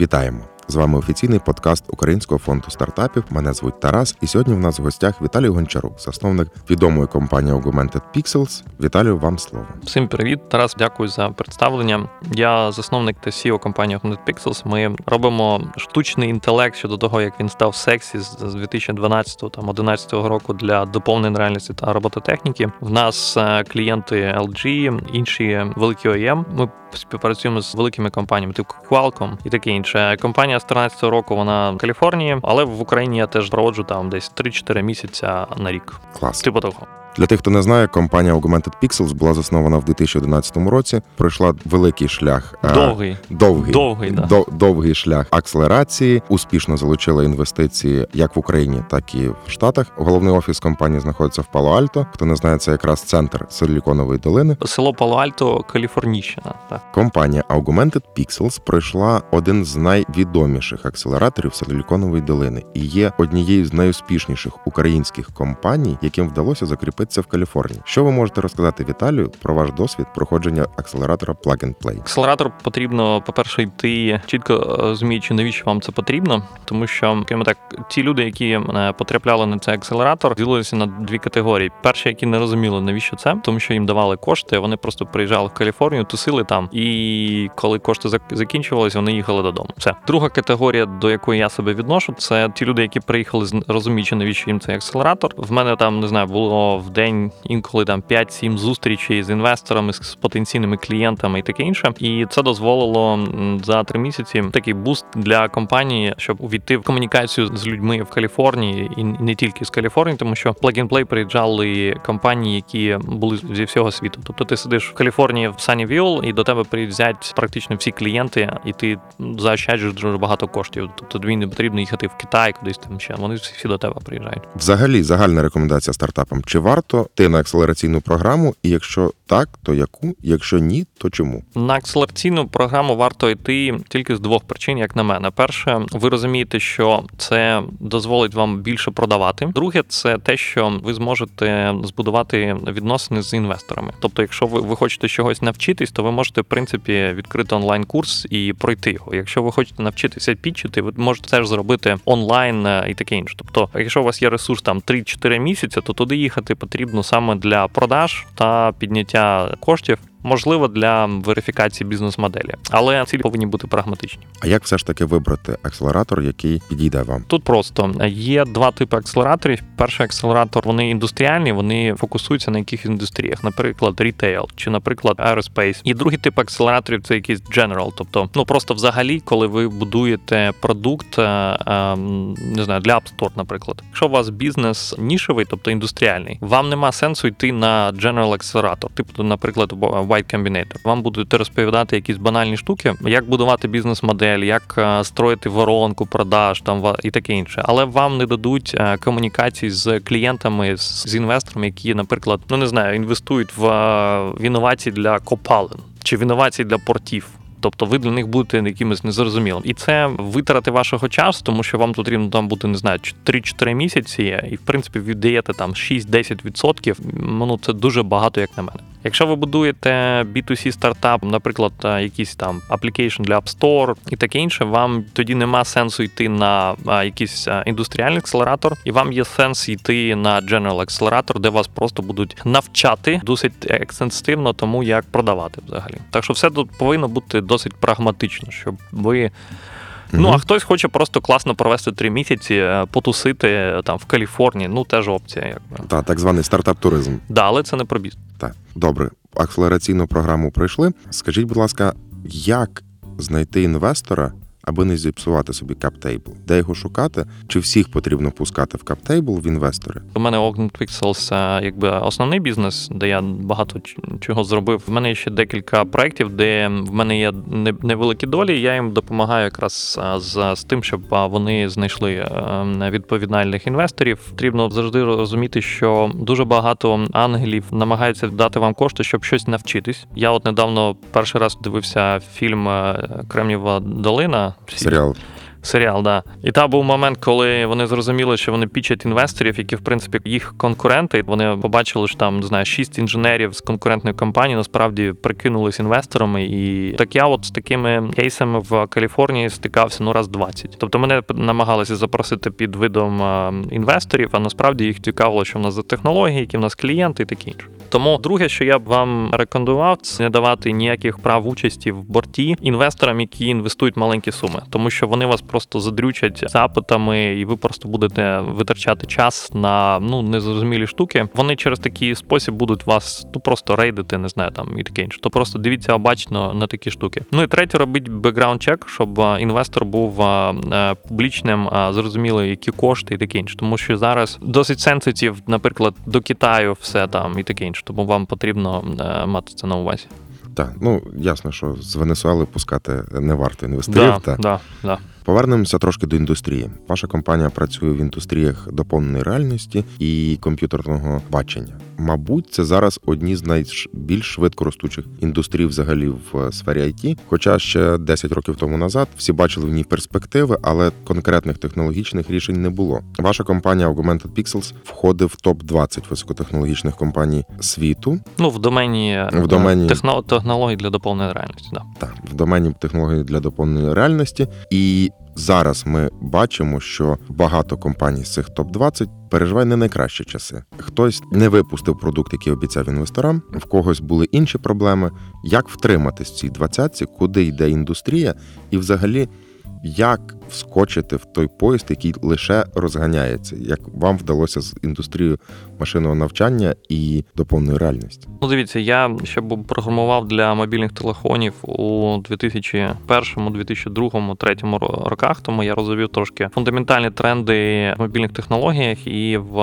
Вітаємо! З вами офіційний подкаст Українського фонду стартапів. Мене звуть Тарас, і сьогодні в нас в гостях Віталій Гончарук, засновник відомої компанії Augmented Pixels. Віталію, вам слово. Всім привіт, Тарас. Дякую за представлення. Я засновник та CEO компанії Augmented Pixels. Ми робимо штучний інтелект щодо того, як він став сексі з 2012 там 11 року для доповненої реальності та робототехніки. В нас е, клієнти LG, інші великі OEM. Ми співпрацюємо з великими компаніями, типу Qualcomm і таке інше. Компанія з 13 року вона в Каліфорнії, але в Україні я теж проводжу там десь 3-4 місяця на рік. Клас. Типу того. Для тих, хто не знає, компанія Augmented Pixels була заснована в 2011 році. Пройшла великий шлях е, Довгий. довгий, Довгий, да. до- довгий шлях акселерації. Успішно залучила інвестиції як в Україні, так і в Штатах. Головний офіс компанії знаходиться в Пало-Альто. Хто не знає, це якраз центр Силіконової долини. Село Пало-Альто, Каліфорнійщина. Так. Компанія Augmented Pixels пройшла один з найвідоміших акселераторів Силіконової долини і є однією з найуспішніших українських компаній, яким вдалося закріпитися в Каліфорнії. Що ви можете розказати Віталію про ваш досвід проходження акселератора Plug and Play? Акселератор потрібно, по-перше, йти чітко е, розуміючи, навіщо вам це потрібно, тому що так, ті люди, які е, потрапляли на цей акселератор, ділилися на дві категорії. Перші, які не розуміли, навіщо це, тому що їм давали кошти, вони просто приїжджали в Каліфорнію, тусили там, і коли кошти зак- закінчувалися, вони їхали додому. Все друга категорія, до якої я себе відношу, це ті люди, які приїхали з розуміючи, навіщо їм цей акселератор. В мене там не знаю, було в день інколи там 5-7 зустрічей з інвесторами, з потенційними клієнтами і таке інше. І це дозволило за три місяці такий буст для компанії, щоб увійти в комунікацію з людьми в Каліфорнії і не тільки з Каліфорнії, тому що Plug and Play приїжджали компанії, які були зі всього світу. Тобто ти сидиш в Каліфорнії в Sunnyvale, і до тебе приїздять практично всі клієнти, і ти заощаджуєш дуже багато коштів. Тобто тобі не потрібно їхати в Китай, кудись там ще. Вони всі до тебе приїжджають. Взагалі, загальна рекомендація стартапам: чи варто ти на акселераційну програму? І якщо так, то яку? Якщо ні, то чому? На акселераційну програму варто йти тільки з двох причин, як на мене. Перше, ви розумієте, що це дозволить вам більше продавати. Друге, це те, що ви зможете збудувати відносини з інвесторами. Тобто, якщо ви, ви хочете чогось навчитись, то ви можете в принципі відкрити онлайн-курс і пройти його. Якщо ви хочете навчитися підчити, ви можете це ж зробити онлайн е, і таке інше. Тобто, якщо у вас є ресурс там 3-4 місяці, то туди їхати потрібно саме для продаж та підняття коштів. Можливо, для верифікації бізнес-моделі, але цілі повинні бути прагматичні. А як все ж таки вибрати акселератор, який підійде вам? Тут просто є два типи акселераторів. Перший акселератор вони індустріальні, вони фокусуються на яких індустріях, наприклад, retail чи, наприклад, aerospace. І другий тип акселераторів це якийсь general, тобто ну просто взагалі, коли ви будуєте продукт, е, е, не знаю, для App Store, наприклад. Якщо у вас бізнес нішевий, тобто індустріальний, вам нема сенсу йти на general акселератор, типу, наприклад, White Combinator. Вам будуть розповідати якісь банальні штуки, як будувати бізнес-модель, як е, строїти воронку продаж там і таке інше. Але вам не дадуть е, комунікації з клієнтами, з, інвесторами, які, наприклад, ну не знаю, інвестують в, е, в інновації для копалин чи в інновації для портів. Тобто ви для них будете якимось незрозумілим. І це витрати вашого часу, тому що вам потрібно там бути, не знаю, 3-4 місяці, і в принципі віддаєте там 6-10%. Ну це дуже багато, як на мене. Якщо ви будуєте B2C стартап, наприклад, е, якийсь там application для App Store і таке інше, вам тоді нема сенсу йти на е, якийсь е, індустріальний акселератор, і вам є сенс йти на general акселератор, де вас просто будуть навчати досить екстенсивно тому, як продавати взагалі. Так що все тут повинно бути досить прагматично, щоб ви. Ну, а хтось хоче просто класно провести три місяці, е, потусити е, там в Каліфорнії. Ну, теж опція, якби. Та так званий стартап-туризм. Да, але це не про бізнес. Так, добре, акселераційну програму пройшли. Скажіть, будь ласка, як знайти інвестора, аби не зіпсувати собі каптейбл? Де його шукати? Чи всіх потрібно пускати в каптейбл в інвестори? У мене Augment Pixels е, якби основний бізнес, де я багато чого зробив. В мене ще декілька проєктів, де в мене є невеликі долі. Я їм допомагаю якраз е, з, з тим, щоб е, вони знайшли відповідальних інвесторів. Потрібно завжди розуміти, що дуже багато ангелів намагаються дати вам кошти, щоб щось навчитись. Я от недавно перший раз дивився фільм Кремнієва долина. Серіал Серіал, да. І там був момент, коли вони зрозуміли, що вони пічать інвесторів, які, в принципі, їх конкуренти. Вони побачили, що там не знаю, шість інженерів з конкурентної компанії насправді прикинулись інвесторами. І так я от з такими кейсами в Каліфорнії стикався ну раз 20. Тобто мене намагалися запросити під видом інвесторів, а насправді їх цікавило, що в нас за технології, які в нас клієнти і таке інше. Тому друге, що я б вам рекомендував, це не давати ніяких прав участі в борті інвесторам, які інвестують маленькі суми, тому що вони вас просто задрючать запитами, і ви просто будете витрачати час на ну незрозумілі штуки. Вони через такий спосіб будуть вас ну просто рейдити, не знаю там і таке інше. То просто дивіться обачно на такі штуки. Ну і третє, робіть бекграунд чек, щоб інвестор був а, а, публічним, зрозуміло, які кошти і таке інше. Тому що зараз досить сенситив, наприклад, до Китаю все там і таке інше. Тому вам потрібно е, мати це на увазі. Так, ну ясно, що з Венесуели пускати не варто інвесторів. Да, та. да, да. Повернемося трошки до індустрії. Ваша компанія працює в індустріях доповненої реальності і комп'ютерного бачення. Мабуть, це зараз одні з найбільш швидко ростучих індустрій взагалі в сфері IT. Хоча ще 10 років тому назад всі бачили в ній перспективи, але конкретних технологічних рішень не було. Ваша компанія Augmented Pixels входить в топ 20 високотехнологічних компаній світу. Ну, в домені, е, В домені- техно- технологій для доповненої реальності. Да. Так, в домені технологій для доповненої реальності. І зараз ми бачимо, що багато компаній з цих топ 20 переживає не найкращі часи. Хтось не випустив продукт, який обіцяв інвесторам, в когось були інші проблеми. Як втриматись в цій двадцятці, куди йде індустрія, і взагалі. Як вскочити в той поїзд, який лише розганяється, як вам вдалося з індустрією машинного навчання і доповненої реальності? Ну, дивіться, я ще був програмував для мобільних телефонів у 2001, 2002, 2003 ро- роках, тому я розумів трошки фундаментальні тренди в мобільних технологіях і в,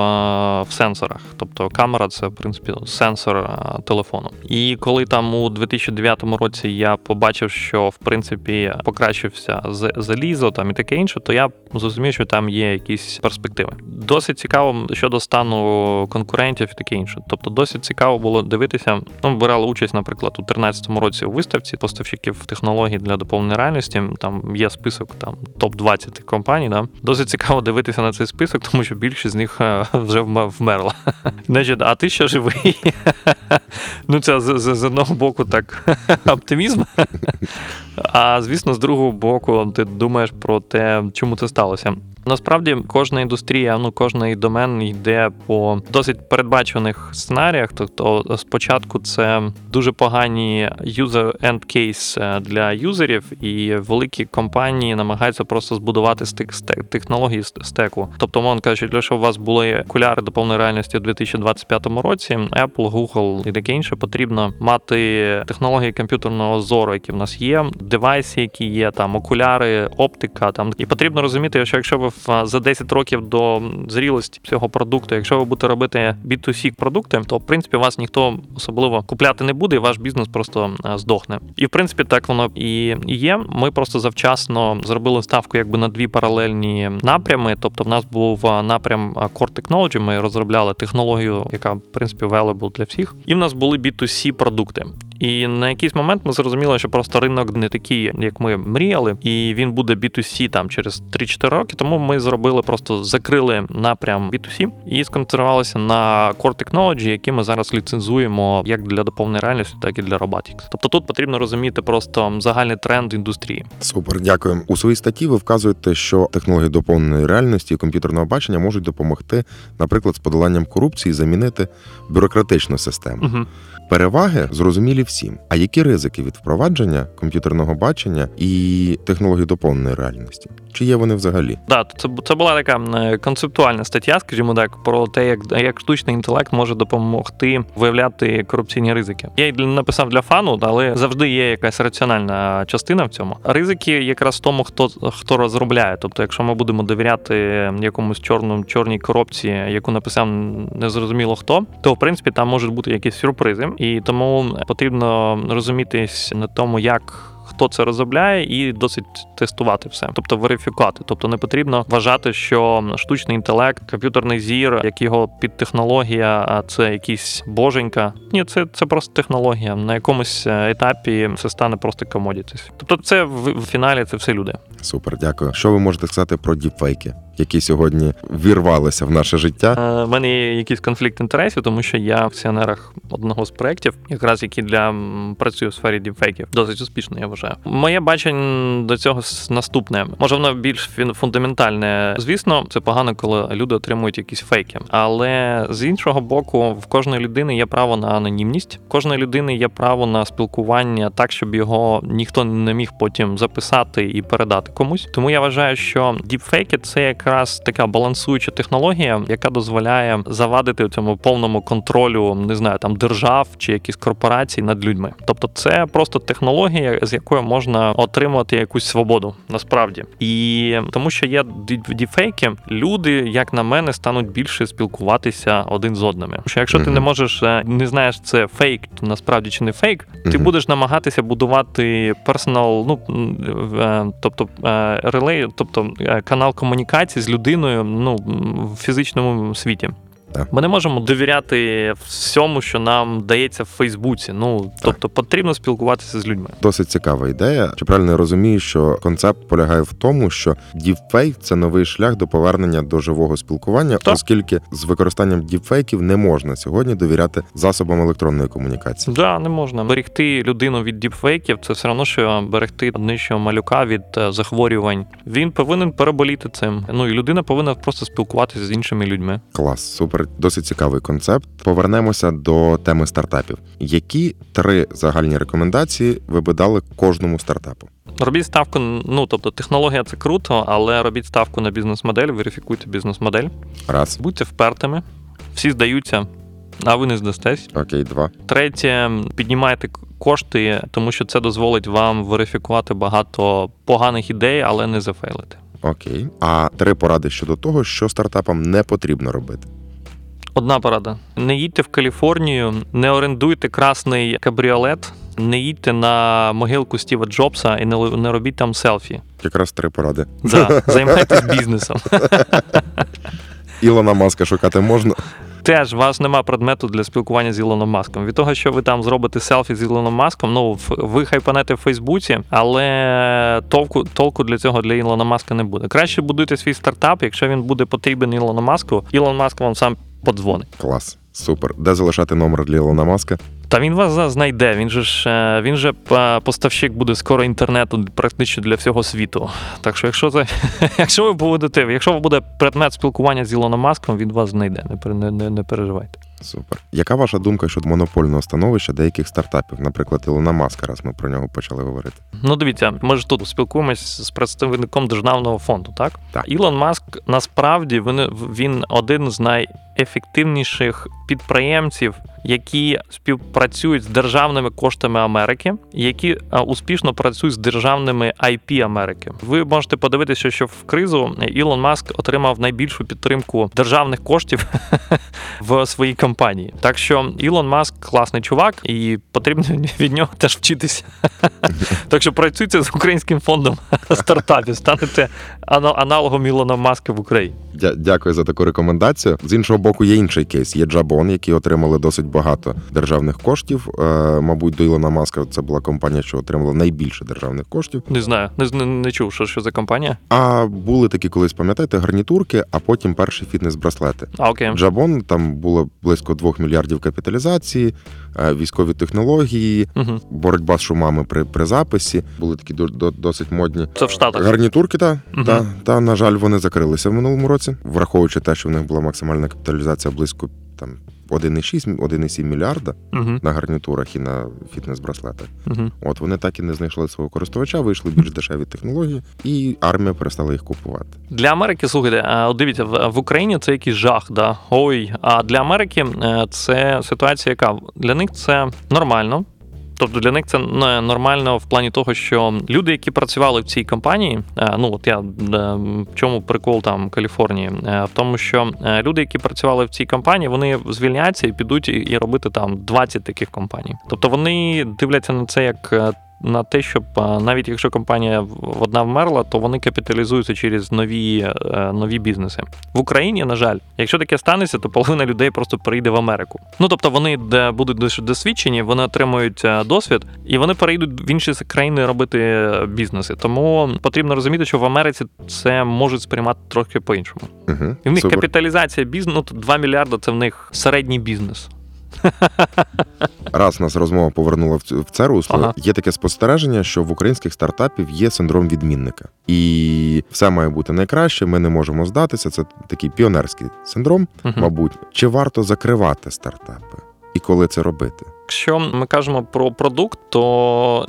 в сенсорах. Тобто камера це в принципі сенсор телефону. І коли там у 2009 році я побачив, що в принципі покращився з- залізо там і таке інше, то я зрозумів, що там є якісь перспективи. Досить цікаво щодо стану конкурентів і таке інше. Тобто, досить цікаво було дивитися. Ну, брали участь, наприклад, у 2013 році у виставці поставщиків технологій для доповненої реальності. Там є список там топ 20 компаній. Да? Досить цікаво дивитися на цей список, тому що більшість з них е, вже вмерла. Значить, а ти ще живий? Ну, це з, з, з одного боку так оптимізм. А звісно, з другого боку, ти думаєш про те, чому це сталося. Насправді, кожна індустрія, ну кожний домен йде по досить передбачених сценаріях. Тобто, спочатку це дуже погані user end case е, для юзерів, і великі компанії намагаються просто збудувати стек технології стеку. Тобто, мовно кажучи, щоб у вас були окуляри до повної реальності у 2025 році, Apple, Google і таке інше, потрібно мати технології комп'ютерного зору, які в нас є, девайси, які є, там окуляри, оптика. Там і потрібно розуміти, що якщо ви за 10 років до зрілості цього продукту, якщо ви будете робити B2C продукти, то в принципі вас ніхто особливо купляти не буде, і ваш бізнес просто здохне. І в принципі так воно і є. Ми просто завчасно зробили ставку якби на дві паралельні напрями. Тобто, в нас був напрям Core Technology, Ми розробляли технологію, яка в принципі available для всіх. І в нас були B2C продукти. І на якийсь момент ми зрозуміли, що просто ринок не такий, як ми мріяли, і він буде B2C там через 3-4 роки. Тому ми зробили просто закрили напрям B2C і сконцентрувалися на Core Technology, які ми зараз ліцензуємо як для доповненої реальності, так і для robotics. Тобто тут потрібно розуміти просто загальний тренд індустрії. Супер, дякую. У своїй статті ви вказуєте, що технології доповненої реальності і комп'ютерного бачення можуть допомогти, наприклад, з подоланням корупції, замінити бюрократичну систему. Угу. Переваги зрозумілі всім. А які ризики від впровадження комп'ютерного бачення і технологій доповненої реальності? Чи є вони взагалі? Да, це, це була така е, концептуальна стаття, скажімо так, про те, як, як штучний інтелект може допомогти виявляти корупційні ризики. Я її написав для фану, але завжди є якась раціональна частина в цьому. Ризики якраз тому, хто хто розробляє. Тобто, якщо ми будемо довіряти якомусь чорному чорній коробці, яку написав незрозуміло хто, то в принципі там можуть бути якісь сюрпризи, і тому потрібно розумітись на тому, як хто це розробляє, і досить тестувати все, тобто верифікувати. Тобто не потрібно вважати, що штучний інтелект, комп'ютерний зір, як його підтехнологія, а це якісь боженька. Ні, це, це просто технологія. На якомусь етапі це стане просто комодітись. Тобто, це в, в фіналі це все люди. Супер, дякую. Що ви можете сказати про діпфейки, які сьогодні вірвалися в наше життя? Е, В мене є якийсь конфлікт інтересів, тому що я в акціонерах одного з проєктів, якраз який для працює в сфері діпфейків. Досить успішно, я вважаю. Моє бачення до цього наступне. Може, воно більш фундаментальне. Звісно, це погано, коли люди отримують якісь фейки. Але з іншого боку, в кожної людини є право на анонімність. В кожної людини є право на спілкування так, щоб його ніхто не міг потім записати і передати комусь. Тому я вважаю, що діпфейки це якраз така балансуюча технологія, яка дозволяє завадити цьому повному контролю, не знаю, там держав чи якісь корпорацій над людьми. Тобто, це просто технологія, з якою можна отримувати якусь свободу насправді. І тому, що є ді- діпфейки, люди, як на мене, стануть більше спілкуватися один з одними. Тому що якщо ти не можеш е, не знаєш, це фейк насправді чи не фейк, ти будеш намагатися будувати персонал, ну е, тобто е, релей, тобто канал комунікації з людиною, ну в фізичному світі. Так. Ми не можемо довіряти всьому, що нам дається в Фейсбуці. Ну тобто потрібно спілкуватися з людьми. Досить цікава ідея. Чи правильно я розумію, що концепт полягає в тому, що діпфейк це новий шлях до повернення до живого спілкування, Так. оскільки з використанням діпфейків не можна сьогодні довіряти засобам електронної комунікації. Да, не можна берегти людину від діпфейків. Це все одно, що берегти нижчого малюка від е, захворювань. Він повинен переболіти цим. Ну і людина повинна просто спілкуватися з іншими людьми. Клас, супер, досить цікавий концепт. Повернемося до теми стартапів. Які три загальні рекомендації ви би дали кожному стартапу? Робіть ставку, ну тобто технологія це круто, але робіть ставку на бізнес-модель, верифікуйте бізнес-модель, Раз, будьте впертими, всі здаються, а ви не здастесь. окей, два. Третє, піднімайте кошти, тому що це дозволить вам верифікувати багато поганих ідей, але не зафейлити. Окей. А три поради щодо того, що стартапам не потрібно робити. Одна порада: не їдьте в Каліфорнію, не орендуйте красний кабріолет, не їдьте на могилку Стіва Джобса і не, не робіть там селфі. Якраз три поради. Да, займайтесь бізнесом. Ілона Маска шукати можна. Теж у вас нема предмету для спілкування з Ілоном Маском. Від того, що ви там зробите селфі з Ілоном Маском, ну ви хайпанете в Фейсбуці, але толку, толку для цього для Ілона Маска не буде. Краще будуйте свій стартап, якщо він буде потрібен Ілону Маску, Ілон Маск вам сам подзвонить. Клас, супер. Де залишати номер для Ілона Маска? Та він вас знайде. Він же ж е, він же е, поставщик буде скоро інтернету практично для всього світу. Так що, якщо це, якщо ви будете, якщо буде предмет спілкування з Ілоном Маском, він вас знайде. Не не, не, не переживайте. Супер. Яка ваша думка щодо монопольного становища деяких стартапів, наприклад, Ілона Маска, раз ми про нього почали говорити? Ну, дивіться, ми ж тут спілкуємось з представником державного фонду, так? Так. Ілон Маск насправді він, він один з найефективніших підприємців, які співпрацюють з державними коштами Америки, які успішно працюють з державними IP Америки. Ви можете подивитися, що в кризу Ілон Маск отримав найбільшу підтримку державних коштів в своїй компанії. Так що Ілон Маск класний чувак, і потрібно від нього теж вчитися. Так що працюйте з українським фондом стартапів, станете аналогом Ілона Маска в Україні. Дя- Дякую за таку рекомендацію. З іншого боку, є інший кейс. Є Джабон, які отримали досить багато державних коштів. Е, мабуть, до Ілона Маска це була компанія, що отримала найбільше державних коштів. Не знаю, не, не, не чув, що, що за компанія. А були такі колись, пам'ятаєте, гарнітурки, а потім перші фітнес-браслети. А окей. Джабон там було близько 2 мільярдів капіталізації, е, військові технології, Угу. боротьба з шумами при, при записі. Були такі до, до, досить модні. Це в Штатах. Гарнітурки, та, Мгм. та, та, на жаль, вони закрилися в минулому році, враховуючи те, що в них була максимальна капіталізація близько там 1,6, 1,7 мільярда Угу. на гарнітурах і на фітнес-браслетах. Угу. От вони так і не знайшли свого користувача, вийшли більш дешеві технології, і армія перестала їх купувати. Для Америки, слухайте, а, дивіться, в, в Україні це якийсь жах, да. Ой. А для Америки е, це ситуація, яка для них це нормально. Тобто для них це нормально в плані того, що люди, які працювали в цій компанії, е, ну от я е, в чому прикол там Каліфорнії, е, в тому, що люди, які працювали в цій компанії, вони звільняться і підуть і, робити там 20 таких компаній. Тобто вони дивляться на це як на те, щоб навіть якщо компанія в- одна вмерла, то вони капіталізуються через нові, е, нові бізнеси. В Україні, на жаль, якщо таке станеться, то половина людей просто перейде в Америку. Ну тобто вони де будуть дос- досвідчені, вони отримують е, досвід, і вони перейдуть в інші країни робити е, бізнеси. Тому потрібно розуміти, що в Америці це можуть сприймати трохи по-іншому. Угу. І в них капіталізація бізнесу, ну, 2 мільярди це в них середній бізнес. Раз нас розмова повернула в це русло, Ага. є таке спостереження, що в українських стартапів є синдром відмінника, і все має бути найкраще. Ми не можемо здатися. Це такий піонерський синдром, угу. мабуть. Чи варто закривати стартапи? І коли це робити? Якщо ми кажемо про продукт, то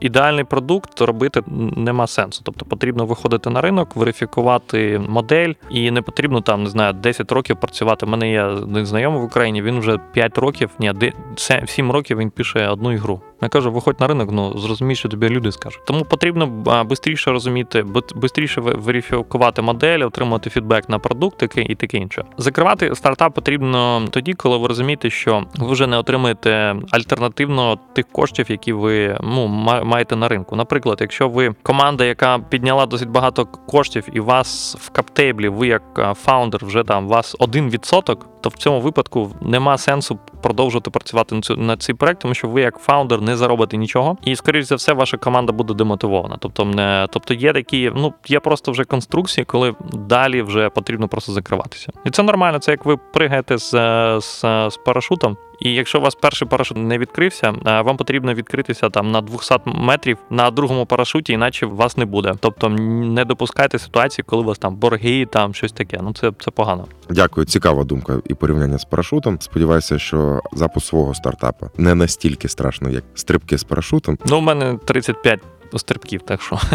ідеальний продукт робити нема сенсу. Тобто потрібно виходити на ринок, верифікувати модель, і не потрібно там, не знаю, 10 років працювати. У мене є один знайомий в Україні, він вже 5 років, ні, 7 років він пише одну ігру. Я кажу, виходь на ринок, ну зрозумій, що тобі люди скажуть. Тому потрібно швидше розуміти, швидше верифікувати модель, отримати фідбек на продукт і таке інше. Закривати стартап потрібно тоді, коли ви розумієте, що ви вже не отримаєте альтернативно тих коштів, які ви ну, маєте на ринку. Наприклад, якщо ви команда, яка підняла досить багато коштів, і вас в каптейблі, ви як фаундер, вже там у вас 1%, то в цьому випадку нема сенсу продовжувати працювати на цей проект, тому що ви як фаундер не заробите нічого, і скоріш за все, ваша команда буде демотивована. Тобто, не тобто є такі, ну є просто вже конструкції, коли далі вже потрібно просто закриватися. І це нормально. Це як ви пригаєте з, з, з парашутом. І якщо у вас перший парашут не відкрився, вам потрібно відкритися там на 200 метрів на другому парашуті, іначе вас не буде. Тобто не допускайте ситуації, коли у вас там борги, там щось таке. Ну це, це погано. Дякую, цікава думка і порівняння з парашутом. Сподіваюся, що запуск свого стартапу не настільки страшно, як стрибки з парашутом. Ну, у мене 35 стрибків, так що.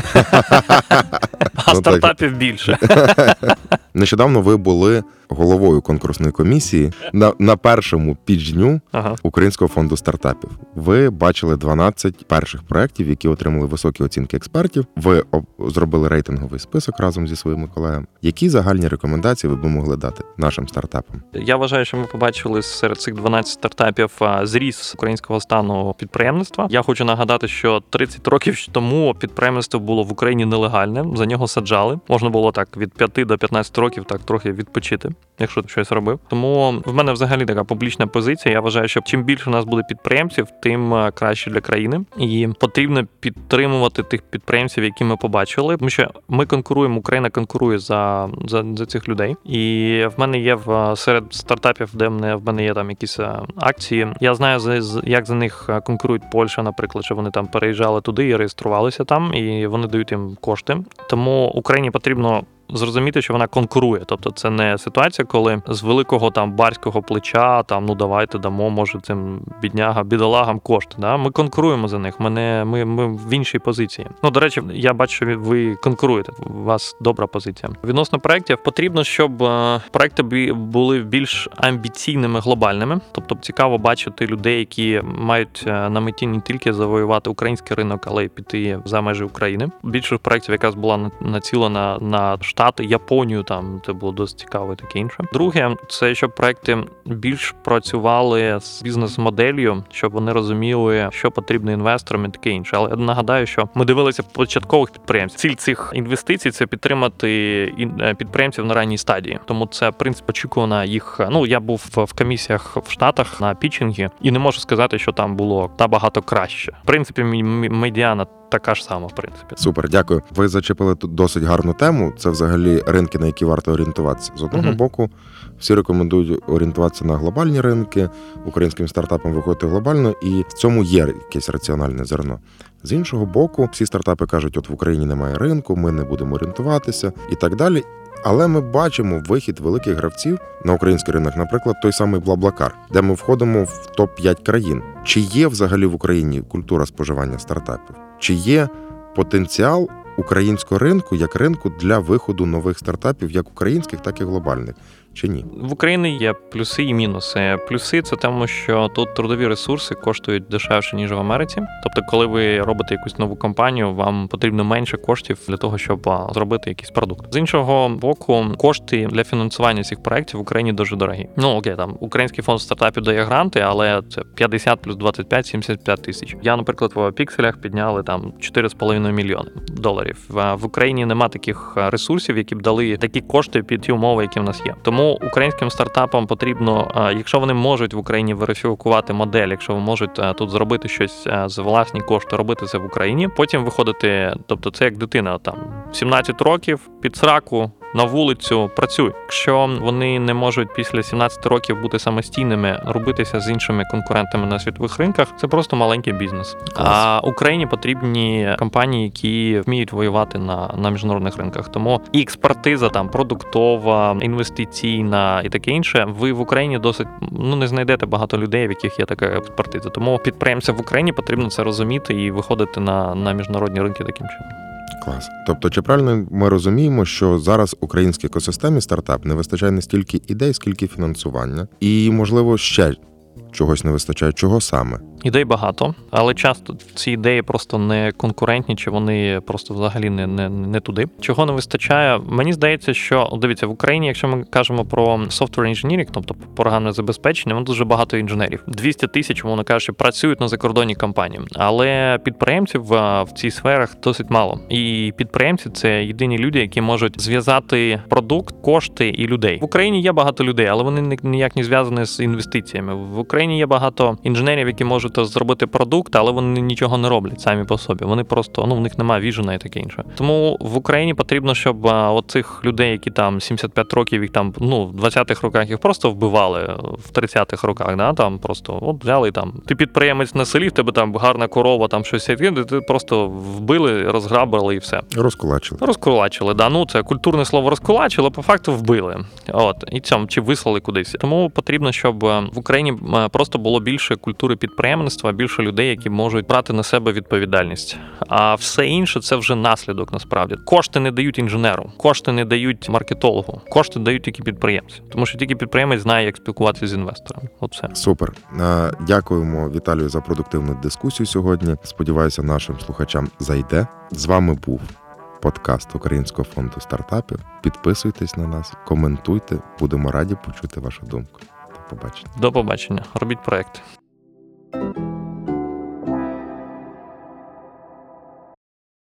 А Ну, стартапів більше. Нещодавно ви були головою конкурсної комісії на, на першому піджню Ага. Українського фонду стартапів. Ви бачили 12 перших проєктів, які отримали високі оцінки експертів. Ви об- зробили рейтинговий список разом зі своїми колегами. Які загальні рекомендації ви б могли дати нашим стартапам? Я вважаю, що ми побачили серед цих 12 стартапів зріс українського стану підприємництва. Я хочу нагадати, що 30 років тому підприємництво було в Україні нелегальне. За нього саджали. Можна було так від 5 до 15 років так трохи відпочити, якщо ти щось робив. Тому в мене взагалі така публічна позиція. Я вважаю, що чим більше у нас буде підприємців, тим краще для країни. І потрібно підтримувати тих підприємців, які ми побачили. Тому що ми конкуруємо, Україна конкурує за, за, за цих людей. І в мене є в серед стартапів, де мене в мене є там якісь е, акції. Я знаю за як за них е, конкурують Польща, наприклад, що вони там переїжджали туди і реєструвалися там, і вони дають їм кошти. Тому Україні потрібно. Зрозуміти, що вона конкурує, тобто це не ситуація, коли з великого там барського плеча там ну давайте дамо, може цим бідняга, бідолагам кошти. Да? Ми конкуруємо за них. Ми, не, ми, ми в іншій позиції. Ну до речі, я бачу, що ви конкуруєте. У вас добра позиція. Відносно проєктів потрібно, щоб е, проекти були більш амбіційними, глобальними. Тобто цікаво бачити людей, які мають е, на меті не тільки завоювати український ринок, але й піти за межі України. Більшість проєктів якраз була націлена на Штати, Японію. Там це було досить цікаво і таке інше. Друге, це щоб проекти більш працювали з бізнес-моделлю, щоб вони розуміли, що потрібно інвесторам і таке інше. Але я нагадаю, що ми дивилися початкових підприємців. Ціль цих інвестицій це підтримати е, підприємців на ранній стадії. Тому це в принципі очікувана їх. Ну я був в комісіях в Штатах на пітчингі, і не можу сказати, що там було набагато краще. В принципі, медіана така ж сама, в принципі. Супер, дякую. Ви зачепили тут досить гарну тему. Це взагалі ринки, на які варто орієнтуватися. З одного Мгм. боку, всі рекомендують орієнтуватися на глобальні ринки, українським стартапам виходити глобально, і в цьому є якесь раціональне зерно. З іншого боку, всі стартапи кажуть, от в Україні немає ринку, ми не будемо орієнтуватися і так далі. Але ми бачимо вихід великих гравців на український ринок, наприклад, той самий Блаблакар, де ми входимо в топ 5 країн. Чи є взагалі в Україні культура споживання стартапів? Чи є потенціал українського ринку як ринку для виходу нових стартапів, як українських, так і глобальних? Чи ні? В Україні є плюси і мінуси. Плюси це тому, що тут трудові ресурси коштують дешевше ніж в Америці. Тобто, коли ви робите якусь нову компанію, вам потрібно менше коштів для того, щоб зробити якийсь продукт. З іншого боку, кошти для фінансування цих проєктів в Україні дуже дорогі. Ну окей, там український фонд стартапів дає гранти, але це 50 плюс 25 75 тисяч. Я, наприклад, в пікселях підняли там 4,5 мільйони доларів. В Україні нема таких ресурсів, які б дали такі кошти під ті умови, які в нас є. Тому українським стартапам потрібно, якщо вони можуть в Україні верифікувати модель, якщо вони можуть тут зробити щось з за власні кошти, робити це в Україні. Потім виходити, тобто це як дитина там 17 років під сраку. На вулицю працюй. Якщо вони не можуть після 17 років бути самостійними, робитися з іншими конкурентами на світових ринках, це просто маленький бізнес. А Україні потрібні компанії, які вміють воювати на, на міжнародних ринках. Тому і експертиза там продуктова, інвестиційна і таке інше. Ви в Україні досить ну не знайдете багато людей, в яких є така експертиза. Тому підприємцям в Україні потрібно це розуміти і виходити на, на міжнародні ринки таким чином. Клас. Тобто, чи правильно ми розуміємо, що зараз українській екосистемі стартап не вистачає не стільки ідей, скільки фінансування, і можливо ще чогось не вистачає. Чого саме? Ідей багато, але часто ці ідеї просто не конкурентні, чи вони просто взагалі не, не, не туди. Чого не вистачає? Мені здається, що дивіться в Україні, якщо ми кажемо про software engineering, тобто програмне забезпечення, воно дуже багато інженерів. 200 тисяч, мовно кажучи, працюють на закордонній компанії, але підприємців в, в цих сферах досить мало. І підприємці це єдині люди, які можуть зв'язати продукт, кошти і людей. В Україні є багато людей, але вони ні- ніяк не зв'язані з інвестиціями. В Україні є багато інженерів, які можуть зробити продукт, але вони нічого не роблять самі по собі. Вони просто ну в них немає віжена і таке інше. Тому в Україні потрібно, щоб оцих людей, які там 75 років, їх там ну в 20-х роках їх просто вбивали в 30-х роках. Да, там просто от взяли там. Ти підприємець на селі, в тебе там гарна корова, там щось ти просто вбили, розграбили і все. Розкулачили. Розкулачили, да. Ну це культурне слово розкулачили, по факту вбили. От і цьому чи вислали кудись. Тому потрібно, щоб е, в Україні е, просто було більше культури підприємництва, більше людей, які можуть брати на себе відповідальність. А все інше це вже наслідок. Насправді кошти не дають інженеру, кошти не дають маркетологу, кошти дають тільки підприємці, тому що тільки підприємець знає, як спілкуватися з інвестором. От все. Супер. Дякуємо Віталію за продуктивну дискусію сьогодні. Сподіваюся, нашим слухачам зайде. З вами був подкаст Українського фонду стартапів. Підписуйтесь на нас, коментуйте. Будемо раді почути вашу думку. До побачення. До побачення. Робіть проекти.